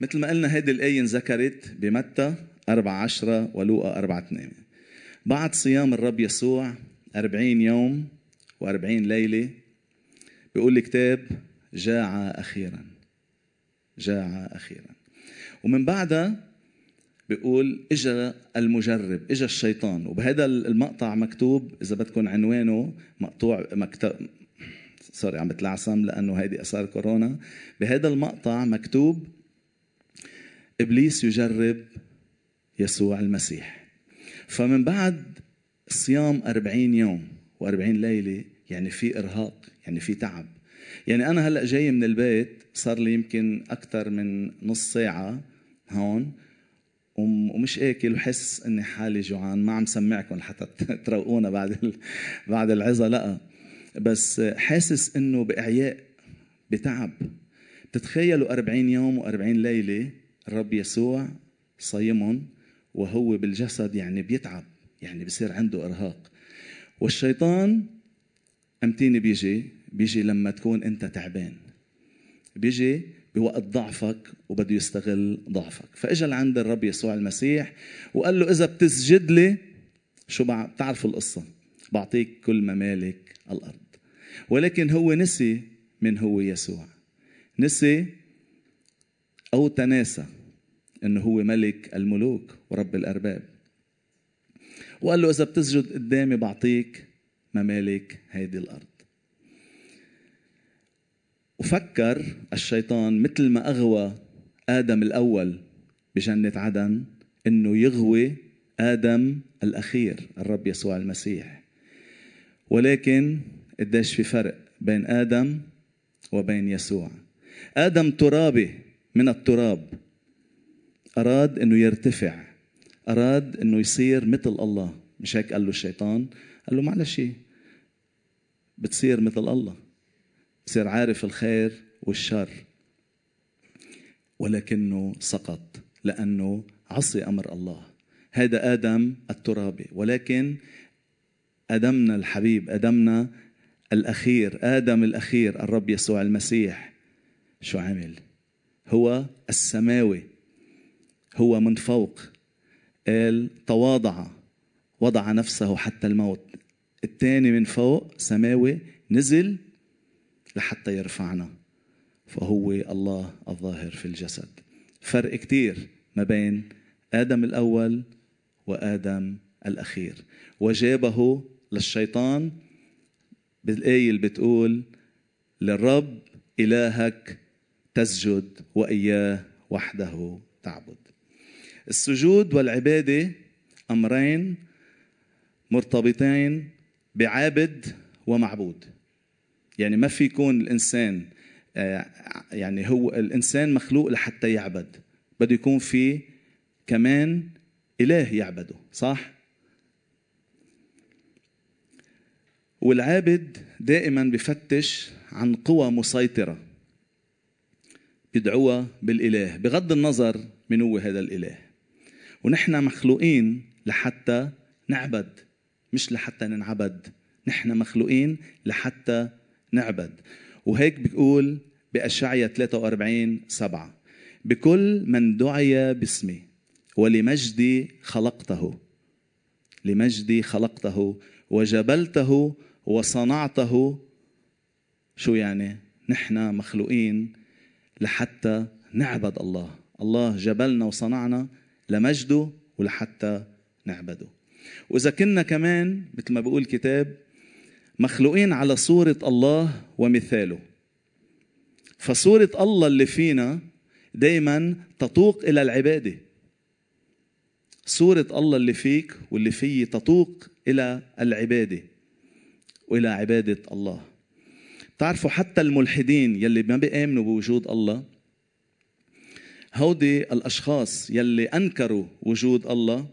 مثل ما قلنا هيدي الآية انذكرت بمتى؟ 4 10 ولوقا 4 2 بعد صيام الرب يسوع 40 يوم و40 ليلة بيقول الكتاب جاع أخيرا. جاع أخيرا. ومن بعدها بيقول إجا المجرب إجا الشيطان. وبهذا المقطع مكتوب إذا بدكم عنوانه مقطوع مكتوب سوري عم بتلعثم لأنه هيدي أثار كورونا. بهذا المقطع مكتوب إبليس يجرب يسوع المسيح. فمن بعد صيام أربعين يوم وأربعين ليلة يعني في إرهاق يعني في تعب. يعني أنا هلأ جاي من البيت صار لي يمكن أكثر من نص ساعة هون ومش آكل وحس إني حالي جوعان ما عم سمعكم حتى تروقونا بعد بعد العظة لأ. بس حاسس إنه بإعياء بتعب. تتخيلوا أربعين يوم وأربعين ليلة الرب يسوع صايمهم وهو بالجسد يعني بيتعب يعني بصير عنده إرهاق. والشيطان أمتين بيجي بيجي لما تكون أنت تعبان. بيجي بوقت ضعفك وبده يستغل ضعفك. فإجا لعند الرب يسوع المسيح وقال له إذا بتسجد لي شو بتعرفوا القصة؟ بعطيك كل ممالك الأرض. ولكن هو نسي من هو يسوع. نسي أو تناسى. إنه هو ملك الملوك ورب الأرباب. وقال له إذا بتسجد قدامي بعطيك ممالك هيدي الأرض. وفكر الشيطان مثل ما أغوى آدم الأول بجنة عدن إنه يغوي آدم الأخير الرب يسوع المسيح. ولكن قديش في فرق بين آدم وبين يسوع. آدم ترابي من التراب أراد إنه يرتفع أراد إنه يصير مثل الله. مش هيك قال له الشيطان؟ قال له معلش بتصير مثل الله بصير عارف الخير والشر. ولكنه سقط لأنه عصي أمر الله. هذا آدم الترابي. ولكن آدمنا الحبيب آدمنا الأخير آدم الأخير الرب يسوع المسيح شو عمل؟ هو السماوي. هو من فوق قال تواضع. وضع نفسه حتى الموت. الثاني من فوق سماوي نزل لحتى يرفعنا. فهو الله الظاهر في الجسد. فرق كتير ما بين آدم الأول وآدم الأخير. وجابه للشيطان بالآية اللي بتقول للرب إلهك تسجد وإياه وحده تعبد. السجود والعبادة أمرين مرتبطين بعابد ومعبود. يعني ما في يكون الإنسان آه، يعني هو الإنسان مخلوق لحتى يعبد. بده يكون في كمان إله يعبده صح؟ والعابد دائما بفتش عن قوى مسيطرة بيدعوها بالإله بغض النظر من هو هذا الإله. ونحن مخلوقين لحتى نعبد مش لحتى ننعبد نحن مخلوقين لحتى نعبد. وهيك بيقول بأشعية 43 سبعة بكل من دعي باسمي ولمجدي خلقته لمجدي خلقته وجبلته وصنعته. شو يعني؟ نحن مخلوقين لحتى نعبد الله. الله جبلنا وصنعنا لمجده ولحتى نعبده. وإذا كنا كمان مثل ما بيقول الكتاب مخلوقين على صورة الله ومثاله. فصورة الله اللي فينا دايما تطوق إلى العبادة. صورة الله اللي فيك واللي فيي تطوق إلى العبادة وإلى عبادة الله. تعرفوا حتى الملحدين يلي ما بيآمنوا بوجود الله هودي الأشخاص يلي أنكروا وجود الله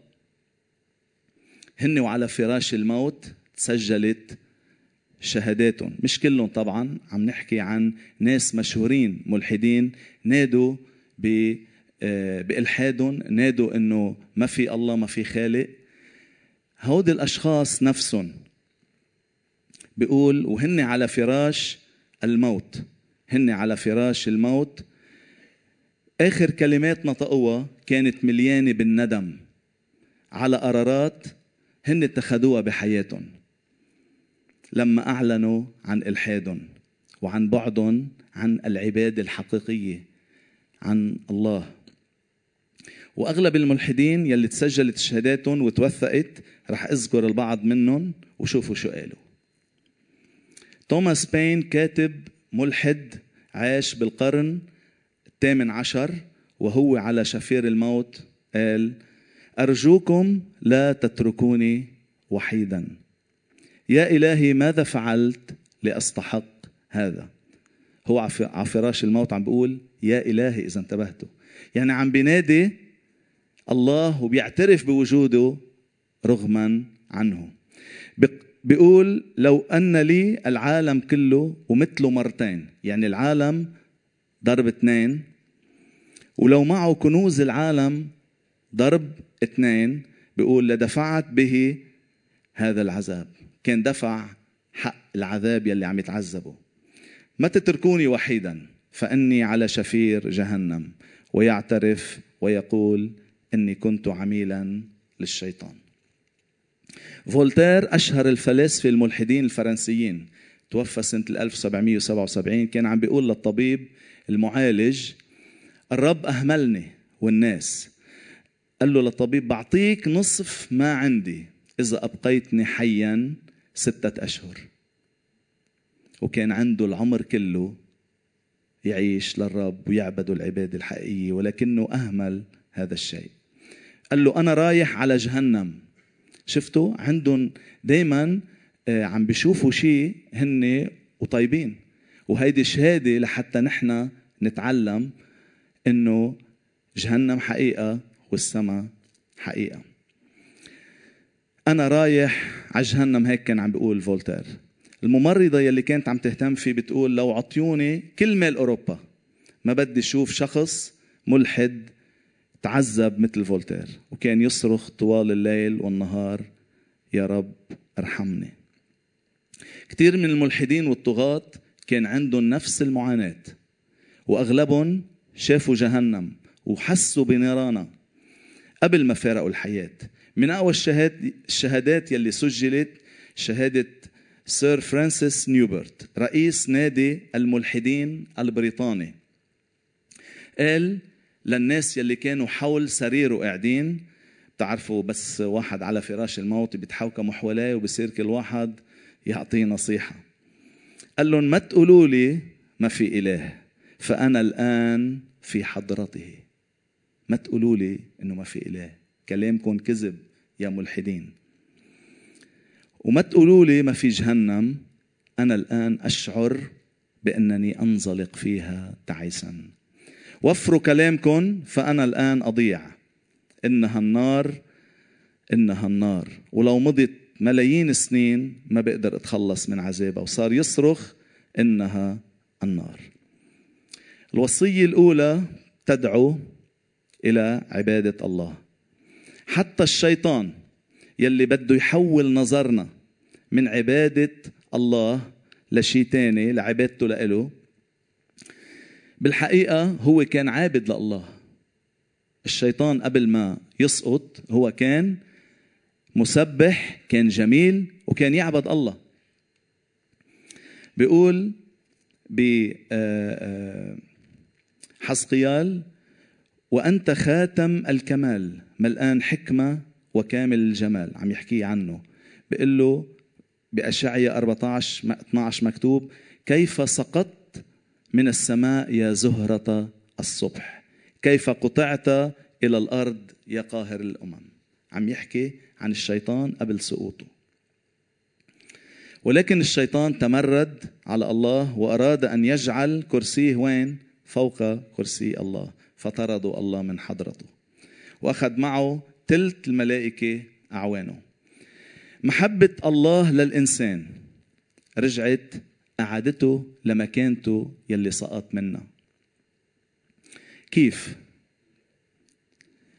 هن وعلى فراش الموت تسجلت شهاداتهم. مش كلهم طبعا عم نحكي عن ناس مشهورين ملحدين نادوا آه، بإلحادهم نادوا إنه ما في الله ما في خالق. هودي الأشخاص نفسهم بيقول وهن على فراش الموت هن على فراش الموت آخر كلمات نطقوها كانت مليانة بالندم على قرارات هن اتخذوها بحياتهم. لما أعلنوا عن إلحادهم وعن بعدهم عن العبادة الحقيقية عن الله. وأغلب الملحدين يلي تسجلت شهاداتهم وتوثقت رح أذكر البعض منهم وشوفوا شو قالوا. توماس بين كاتب ملحد عاش بالقرن الثامن عشر وهو على شفير الموت قال أرجوكم لا تتركوني وحيدا. يا إلهي ماذا فعلت لأستحق هذا؟ هو على فراش الموت عم بيقول يا إلهي إذا انتبهتوا. يعني عم بينادي الله وبيعترف بوجوده رغما عنه. بيقول لو أن لي العالم كله ومثله مرتين يعني العالم ضرب اثنين ولو معه كنوز العالم ضرب اثنين بيقول لدفعت به هذا العذاب. كان دفع حق العذاب يلي عم يتعذبه. ما تتركوني وحيدا فإني على شفير جهنم. ويعترف ويقول إني كنت عميلا للشيطان. فولتير أشهر الفلاسفة الملحدين الفرنسيين توفى سنة 1777 كان عم بيقول للطبيب المعالج الرب أهملني والناس. قال له للطبيب بعطيك نصف ما عندي إذا أبقيتني حيا ستة أشهر. وكان عنده العمر كله يعيش للرب ويعبد العبادة الحقيقية ولكنه أهمل هذا الشيء. قال له أنا رايح على جهنم. شفتوا عندهم دايما آه، عم بيشوفوا شيء هن وطيبين. وهيدي شهادة لحتى نحن نتعلم إنه جهنم حقيقة والسماء حقيقة. أنا رايح على جهنم هيك كان عم بيقول فولتير. الممرضة يلي كانت عم تهتم فيه بتقول لو عطيوني كل مال أوروبا ما بدي أشوف شخص ملحد تعذب مثل فولتير. وكان يصرخ طوال الليل والنهار يا رب ارحمني. كثير من الملحدين والطغاة كان عندهم نفس المعاناة وأغلبهم شافوا جهنم وحسوا بنيرانها قبل ما فارقوا الحياة. من أقوى الشهادات يلي سجلت شهادة سير فرانسيس نيوبرت رئيس نادي الملحدين البريطاني. قال للناس يلي كانوا حول سريره قاعدين بتعرفوا بس واحد على فراش الموت بيتحوكموا حواليه وبصير كل واحد يعطيه نصيحة. قال لهم ما تقولوا لي ما في إله. فأنا الآن في حضرته. ما تقولوا لي إنه ما في إله. كلامكم كذب يا ملحدين. وما تقولوا لي ما في جهنم. أنا الآن أشعر بأنني أنزلق فيها تعيسا. وفروا كلامكم فأنا الآن أضيع. إنها النار إنها النار. ولو مضت ملايين السنين ما بقدر أتخلص من عذابها. وصار يصرخ إنها النار. الوصية الأولى تدعو إلى عبادة الله. حتى الشيطان يلي بده يحول نظرنا من عبادة الله لشيء تاني لعبادته لإله بالحقيقة هو كان عابد لله. الشيطان قبل ما يسقط هو كان مسبح كان جميل وكان يعبد الله. بيقول ب آه، آه، حسقيال وأنت خاتم الكمال ملآن حكمة وكامل الجمال عم يحكي عنه. بيقول له بأشعية 14 12 مكتوب كيف سقطت من السماء يا زهرة الصبح؟ كيف قطعت إلى الأرض يا قاهر الأمم؟ عم يحكي عن الشيطان قبل سقوطه. ولكن الشيطان تمرد على الله وأراد أن يجعل كرسيه وين؟ فوق كرسي الله فطردوا الله من حضرته. وأخذ معه تلت الملائكة أعوانه. محبة الله للإنسان رجعت أعادته لمكانته يلي سقط منها. كيف؟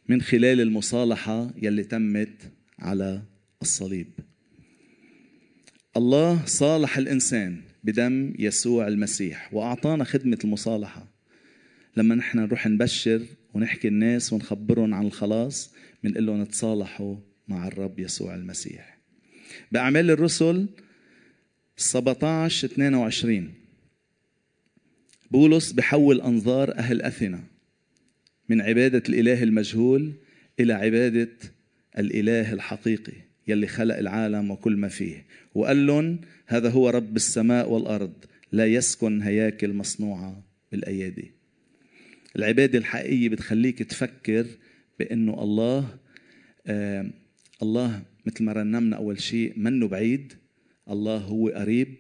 من خلال المصالحة يلي تمت على الصليب. الله صالح الإنسان بدم يسوع المسيح وأعطانا خدمة المصالحة. لما نحن نروح نبشر ونحكي الناس ونخبرهم عن الخلاص بنقول لهم تصالحوا مع الرب يسوع المسيح. بأعمال الرسل 17 22 بولس بحول أنظار أهل أثينا من عبادة الإله المجهول إلى عبادة الإله الحقيقي يلي خلق العالم وكل ما فيه. وقال لهم هذا هو رب السماء والأرض لا يسكن هياكل مصنوعة بالأيادي. العبادة الحقيقية بتخليك تفكر بأنه الله آه الله مثل ما رنمنا أول شيء منه بعيد الله هو قريب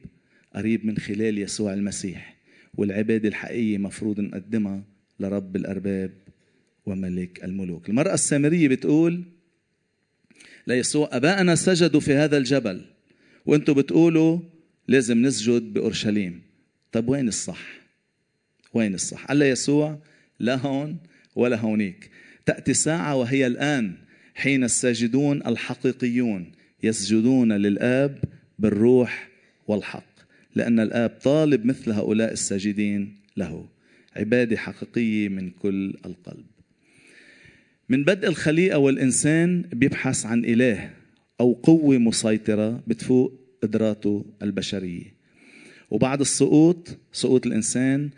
قريب من خلال يسوع المسيح. والعبادة الحقيقية مفروض نقدمها لرب الأرباب وملك الملوك. المرأة السامرية بتقول ليسوع أباءنا سجدوا في هذا الجبل. وأنتم بتقولوا لازم نسجد بأورشليم. طب وين الصح؟ وين الصح؟ قال يسوع لا هون ولا هونيك. تأتي ساعة وهي الآن حين الساجدون الحقيقيون يسجدون للآب بالروح والحق لأن الآب طالب مثل هؤلاء الساجدين له. عبادة حقيقية من كل القلب. من بدء الخليقة والإنسان بيبحث عن إله أو قوة مسيطرة بتفوق قدراته البشرية. وبعد السقوط سقوط الإنسان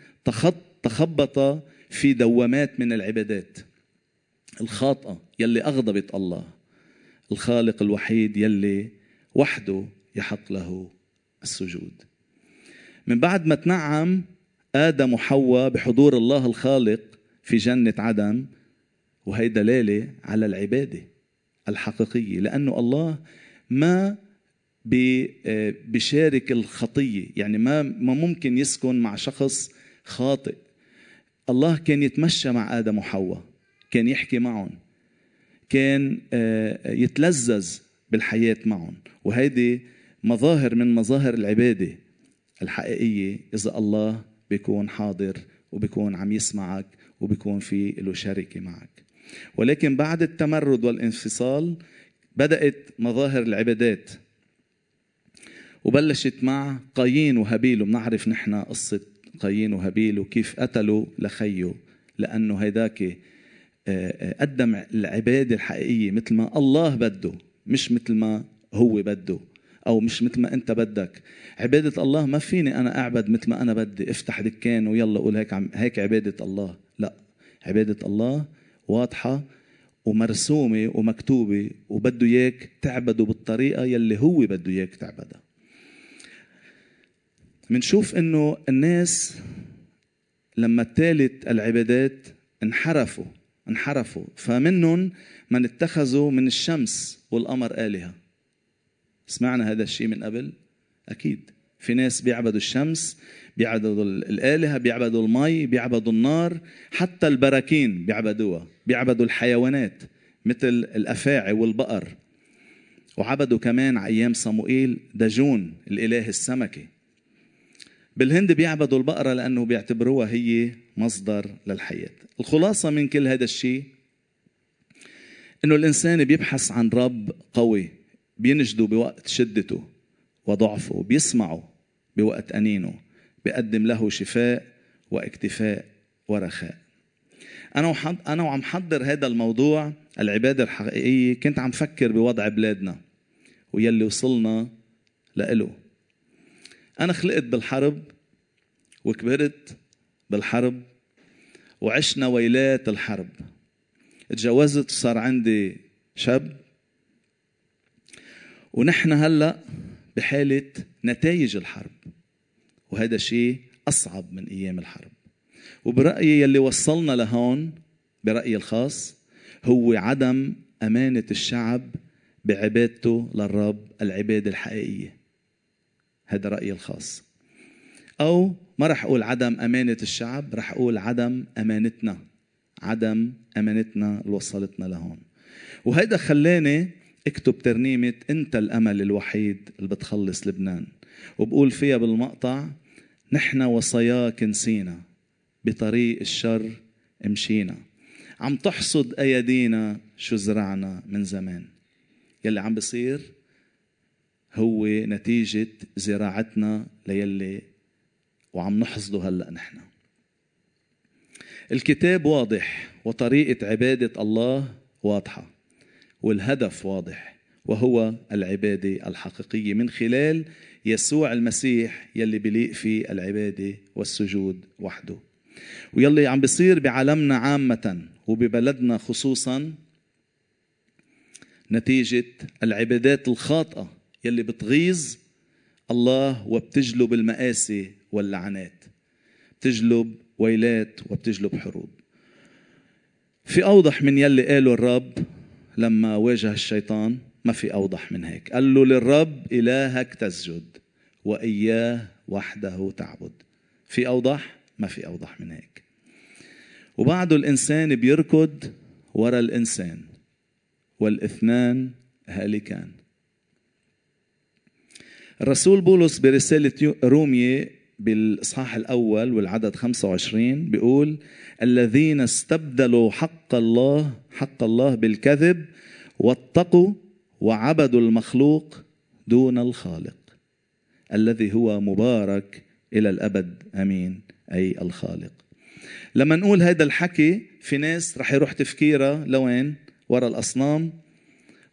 تخبط في دوامات من العبادات. الخاطئة يلي أغضبت الله. الخالق الوحيد يلي وحده يحق له السجود. من بعد ما تنعم آدم وحواء بحضور الله الخالق في جنة عدن وهي دلالة على العبادة الحقيقية. لأنه الله ما بيشارك الخطية. يعني ما ما ممكن يسكن مع شخص خاطئ. الله كان يتمشى مع آدم وحواء كان يحكي معهم كان آه، يتلذذ بالحياة معهم. وهيدي مظاهر من مظاهر العبادة الحقيقية إذا الله بيكون حاضر وبيكون عم يسمعك وبيكون في له شركة معك. ولكن بعد التمرد والانفصال بدأت مظاهر العبادات. وبلشت مع قايين وهابيل وبنعرف نحن قصة قايين وهابيل وكيف قتلوا لخيه لأنه هيداك آه، آه، قدم العبادة الحقيقية مثل ما الله بده مش مثل ما هو بده أو مش مثل ما أنت بدك. عبادة الله ما فيني أنا أعبد مثل ما أنا بدي افتح دكان ويلا قول هيك هيك عبادة الله. لا عبادة الله واضحة ومرسومة ومكتوبة وبده إياك تعبده بالطريقة يلي هو بده إياك تعبدها. منشوف إنه الناس لما تالت العبادات انحرفوا انحرفوا. فمنهم من اتخذوا من الشمس والقمر آلهة. سمعنا هذا الشيء من قبل؟ أكيد. في ناس بيعبدوا الشمس بيعبدوا الآلهة بيعبدوا المي بيعبدوا النار حتى البراكين بيعبدوها بيعبدوا الحيوانات مثل الأفاعي والبقر. وعبدوا كمان أيام صموئيل دجون الإله السمكي. بالهند بيعبدوا البقرة لأنه بيعتبروها هي مصدر للحياة. الخلاصة من كل هذا الشيء إنه الإنسان بيبحث عن رب قوي بينجده بوقت شدته وضعفه بيسمعه بوقت أنينه بيقدم له شفاء واكتفاء ورخاء. وحض... أنا وعم حضر هذا الموضوع العبادة الحقيقية كنت عم فكر بوضع بلادنا ويلي وصلنا لإله. أنا خلقت بالحرب وكبرت بالحرب وعشنا ويلات الحرب. تجوزت وصار عندي شاب. ونحن هلأ بحالة نتائج الحرب. وهذا شيء أصعب من أيام الحرب. وبرأيي يلي وصلنا لهون برأيي الخاص هو عدم أمانة الشعب بعبادته للرب العبادة الحقيقية. هذا رأيي الخاص. أو ما رح أقول عدم أمانة الشعب رح أقول عدم أمانتنا عدم أمانتنا اللي وصلتنا لهون. وهيدا خلاني أكتب ترنيمة أنت الأمل الوحيد اللي بتخلص لبنان. وبقول فيها بالمقطع نحن وصاياك نسينا بطريق الشر مشينا. عم تحصد أيدينا شو زرعنا من زمان. يلي عم بصير هو نتيجة زراعتنا ليلي وعم نحصده هلأ نحن. الكتاب واضح وطريقة عبادة الله واضحة والهدف واضح وهو العبادة الحقيقية من خلال يسوع المسيح يلي بليق فيه العبادة والسجود وحده. ويلي عم بيصير بعالمنا عامة وببلدنا خصوصا نتيجة العبادات الخاطئة يلي بتغيظ الله وبتجلب المآسي واللعنات. بتجلب ويلات وبتجلب حروب. في أوضح من يلي قاله الرب لما واجه الشيطان؟ ما في أوضح من هيك. قال له للرب إلهك تسجد وإياه وحده تعبد. في أوضح؟ ما في أوضح من هيك. وبعده الإنسان بيركض ورا الإنسان والإثنان هالكان. الرسول بولس برسالة رومية بالإصحاح الأول والعدد 25 بيقول الذين استبدلوا حق الله حق الله بالكذب واتقوا وعبدوا المخلوق دون الخالق الذي هو مبارك إلى الأبد أمين أي الخالق. لما نقول هذا الحكي في ناس رح يروح تفكيرها لوين؟ ورا الأصنام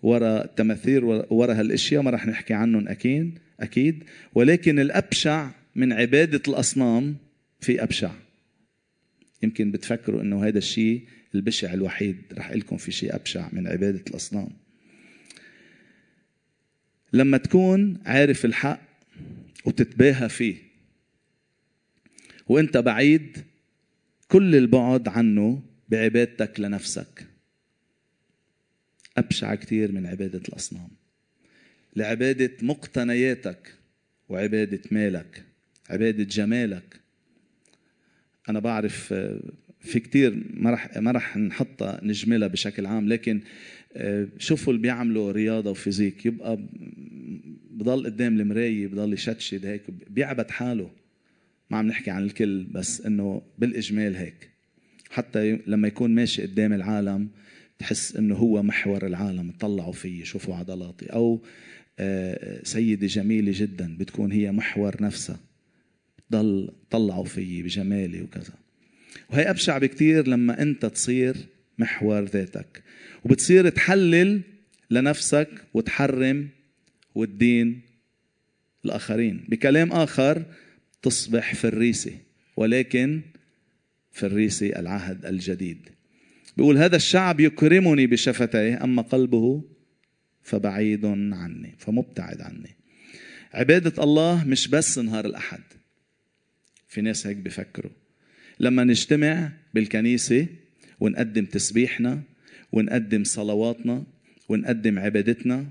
ورا التماثيل ورا هالأشياء ما رح نحكي عنهم أكيد. أكيد. ولكن الأبشع من عبادة الأصنام في أبشع. يمكن بتفكروا إنه هذا الشيء البشع الوحيد رح لكم في شيء أبشع من عبادة الأصنام. لما تكون عارف الحق وتتباهى فيه وإنت بعيد كل البعد عنه بعبادتك لنفسك. أبشع كثير من عبادة الأصنام. لعبادة مقتنياتك وعبادة مالك عبادة جمالك. أنا بعرف آه، في كتير ما رح ما رح نحطها نجملها بشكل عام لكن آه، شوفوا اللي بيعملوا رياضة وفيزيك. يبقى بضل قدام المراية بضل يشتشد هيك بيعبد حاله. ما عم نحكي عن الكل بس إنه بالإجمال هيك. حتى لما يكون ماشي قدام العالم تحس إنه هو محور العالم طلعوا فيي شوفوا عضلاتي. أو سيدة جميلة جدا بتكون هي محور نفسها. ضل طلعوا فيي بجمالي وكذا. وهي أبشع بكتير لما أنت تصير محور ذاتك. وبتصير تحلل لنفسك وتحرم والدين الآخرين. بكلام آخر تصبح فريسة ولكن فريسة العهد الجديد. بيقول هذا الشعب يكرمني بشفتيه أما قلبه فبعيد عني فمبتعد عني. عبادة الله مش بس نهار الأحد. في ناس هيك بفكروا لما نجتمع بالكنيسة ونقدم تسبيحنا ونقدم صلواتنا ونقدم عبادتنا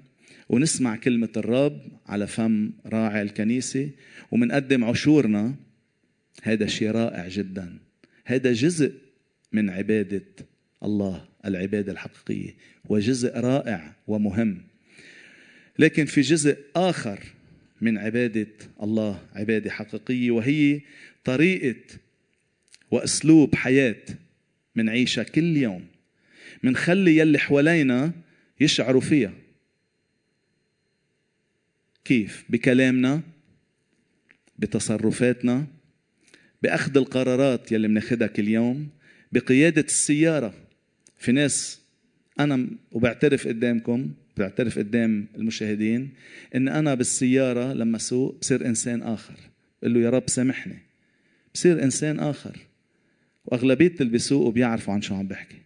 ونسمع كلمة الرب على فم راعي الكنيسة ومنقدم عشورنا هذا شيء رائع جدا. هذا جزء من عبادة الله العبادة الحقيقية. وجزء رائع ومهم. لكن في جزء آخر من عبادة الله عبادة حقيقية وهي طريقة وأسلوب حياة منعيشها كل يوم منخلي يلي حوالينا يشعروا فيها. كيف؟ بكلامنا بتصرفاتنا بأخذ القرارات يلي بناخذها كل يوم بقيادة السيارة. في ناس أنا وبعترف قدامكم بعترف قدام المشاهدين إن أنا بالسيارة لما أسوق بصير إنسان آخر. بقول له يا رب سامحني. بصير إنسان آخر. وأغلبية اللي بيسوقوا بيعرفوا عن شو عم بحكي.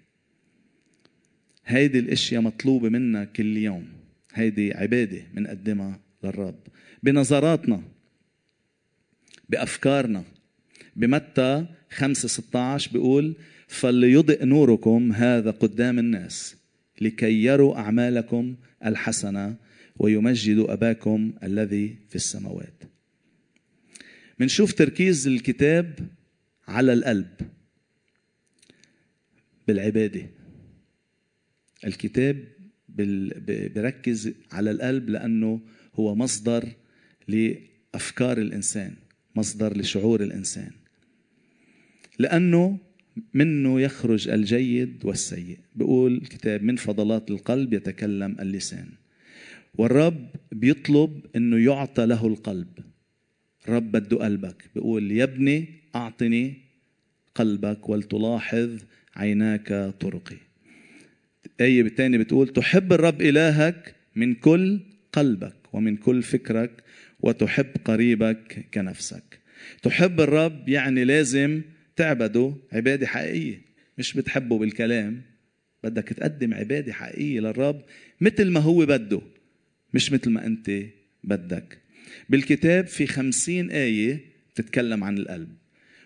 هيدي الأشياء مطلوبة منا كل يوم. هيدي عبادة بنقدمها للرب. بنظراتنا بأفكارنا. بمتى 5 16 بيقول فليضئ نوركم هذا قدام الناس لكي يروا أعمالكم الحسنة ويمجدوا أباكم الذي في السماوات. منشوف تركيز الكتاب على القلب بالعبادة. الكتاب بركز على القلب لأنه هو مصدر لأفكار الإنسان مصدر لشعور الإنسان. لأنه منه يخرج الجيد والسيء. بيقول الكتاب من فضلات القلب يتكلم اللسان. والرب بيطلب إنه يعطى له القلب. الرب بده قلبك. بيقول يا ابني أعطني قلبك ولتلاحظ عيناك طرقي. آية بالتاني بتقول تحب الرب إلهك من كل قلبك ومن كل فكرك وتحب قريبك كنفسك. تحب الرب يعني لازم تعبده عبادة حقيقية مش بتحبه بالكلام. بدك تقدم عبادة حقيقية للرب مثل ما هو بده مش مثل ما أنت بدك. بالكتاب في خمسين آية تتكلم عن القلب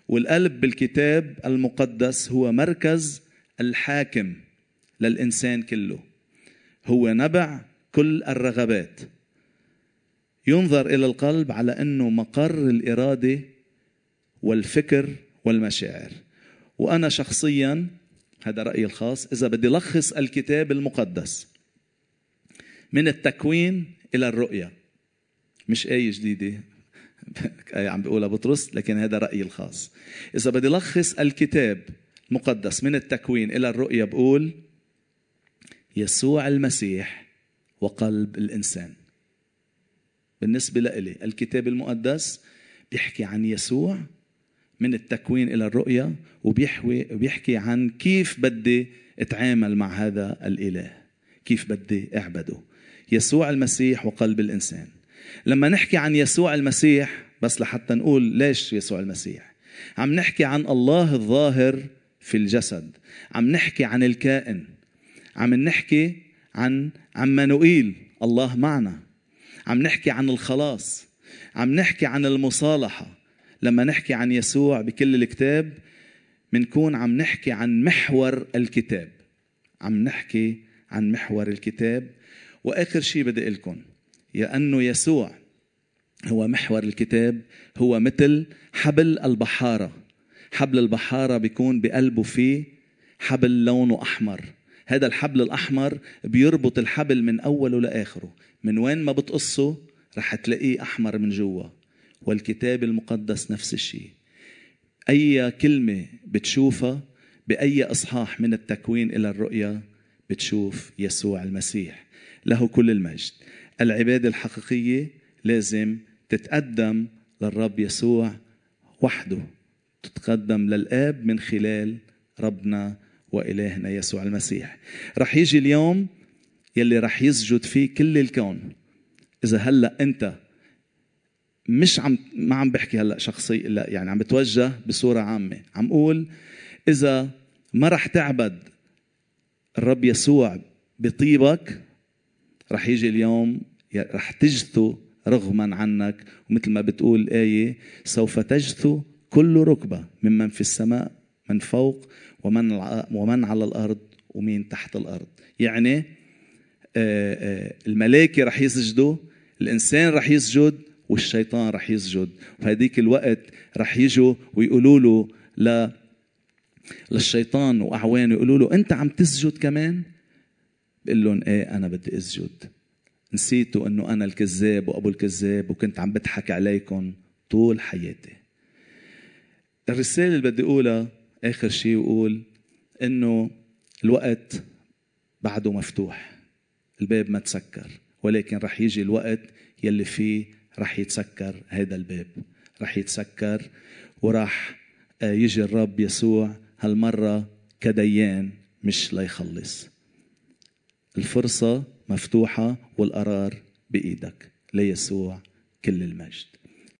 والقلب بالكتاب المقدس هو مركز الحاكم للإنسان كله. هو نبع كل الرغبات. ينظر إلى القلب على أنه مقر الإرادة والفكر والمشاعر. وأنا شخصيا هذا رأيي الخاص إذا بدي لخص الكتاب المقدس من التكوين إلى الرؤية. مش آية جديدة آية عم بيقولها بطرس لكن هذا رأيي الخاص. إذا بدي لخص الكتاب المقدس من التكوين إلى الرؤية بقول يسوع المسيح وقلب الإنسان. بالنسبة لإلي الكتاب المقدس بيحكي عن يسوع من التكوين إلى الرؤية وبيحوي وبيحكي عن كيف بدي أتعامل مع هذا الإله كيف بدي أعبده. يسوع المسيح وقلب الإنسان. لما نحكي عن يسوع المسيح بس لحتى نقول ليش يسوع المسيح؟ عم نحكي عن الله الظاهر في الجسد. عم نحكي عن الكائن. عم نحكي عن عمانوئيل الله معنا. عم نحكي عن الخلاص. عم نحكي عن المصالحة. لما نحكي عن يسوع بكل الكتاب منكون عم نحكي عن محور الكتاب. عم نحكي عن محور الكتاب. وآخر شيء بدي لكم لأنه يسوع هو محور الكتاب هو مثل حبل البحارة. حبل البحارة بيكون بقلبه فيه حبل لونه أحمر. هذا الحبل الأحمر بيربط الحبل من أوله لآخره. من وين ما بتقصه رح تلاقيه أحمر من جوا. والكتاب المقدس نفس الشيء. أي كلمة بتشوفها بأي إصحاح من التكوين إلى الرؤيا بتشوف يسوع المسيح. له كل المجد. العبادة الحقيقية لازم تتقدم للرب يسوع وحده. تتقدم للآب من خلال ربنا وإلهنا يسوع المسيح. رح يجي اليوم يلي رح يسجد فيه كل الكون. إذا هلأ أنت مش عم ما عم بحكي هلا شخصي لا يعني عم بتوجه بصورة عامة. عم أقول إذا ما رح تعبد الرب يسوع بطيبك رح يجي اليوم رح تجثو رغما عنك. ومثل ما بتقول الآية سوف تجثو كل ركبة ممن في السماء من فوق ومن ومن على الأرض ومين تحت الأرض. يعني آه، آه، الملائكة رح يسجدوا الإنسان رح يسجد والشيطان رح يسجد. وهديك الوقت رح يجوا ويقولوا له ل للشيطان واعوانه يقولوا له أنت عم تسجد كمان؟ بقول لهم إيه أنا بدي أسجد. نسيتوا إنه أنا الكذاب وأبو الكذاب وكنت عم بضحك عليكم طول حياتي. الرسالة اللي بدي أقولها آخر شيء وقول إنه الوقت بعده مفتوح الباب ما تسكر ولكن رح يجي الوقت يلي فيه رح يتسكر هذا الباب رح يتسكر وراح آه، يجي الرب يسوع هالمرة كديان مش ليخلص. الفرصة مفتوحة والقرار بإيدك ليسوع كل المجد.